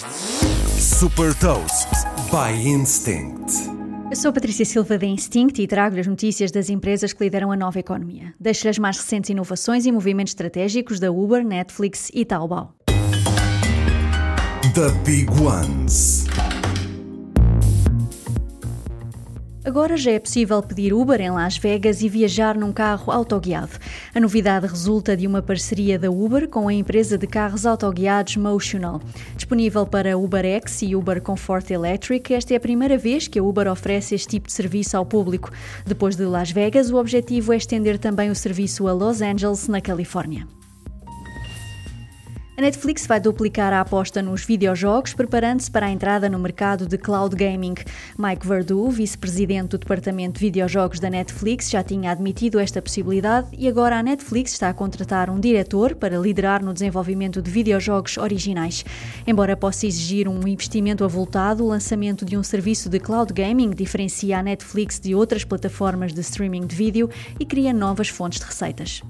Super Toast by Instinct. Eu sou Patrícia Silva da Instinct e trago-lhe as notícias das empresas que lideram a nova economia. Deixo-lhe as mais recentes inovações e movimentos estratégicos da Uber, Netflix e Taobao. The Big Ones. Agora já é possível pedir Uber em Las Vegas e viajar num carro autoguiado. A novidade resulta de uma parceria da Uber com a empresa de carros autoguiados Motional. Disponível para UberX e Uber Comfort Electric, esta é a primeira vez que a Uber oferece este tipo de serviço ao público. Depois de Las Vegas, o objetivo é estender também o serviço a Los Angeles, na Califórnia. A Netflix vai duplicar a aposta nos videojogos, preparando-se para a entrada no mercado de cloud gaming. Mike Verdu, vice-presidente do departamento de videojogos da Netflix, já tinha admitido esta possibilidade e agora a Netflix está a contratar um diretor para liderar no desenvolvimento de videojogos originais. Embora possa exigir um investimento avultado, o lançamento de um serviço de cloud gaming diferencia a Netflix de outras plataformas de streaming de vídeo e cria novas fontes de receitas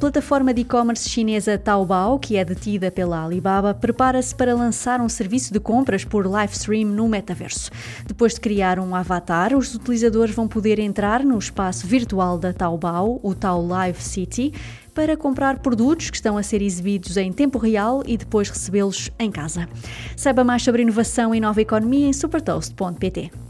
plataforma de e-commerce chinesa Taobao, que é detida pela Alibaba, prepara-se para lançar um serviço de compras por live stream no metaverso. Depois de criar um avatar, os utilizadores vão poder entrar no espaço virtual da Taobao, o Tao Live City, para comprar produtos que estão a ser exibidos em tempo real e depois recebê-los em casa. Saiba mais sobre inovação e nova economia em supertoast.pt.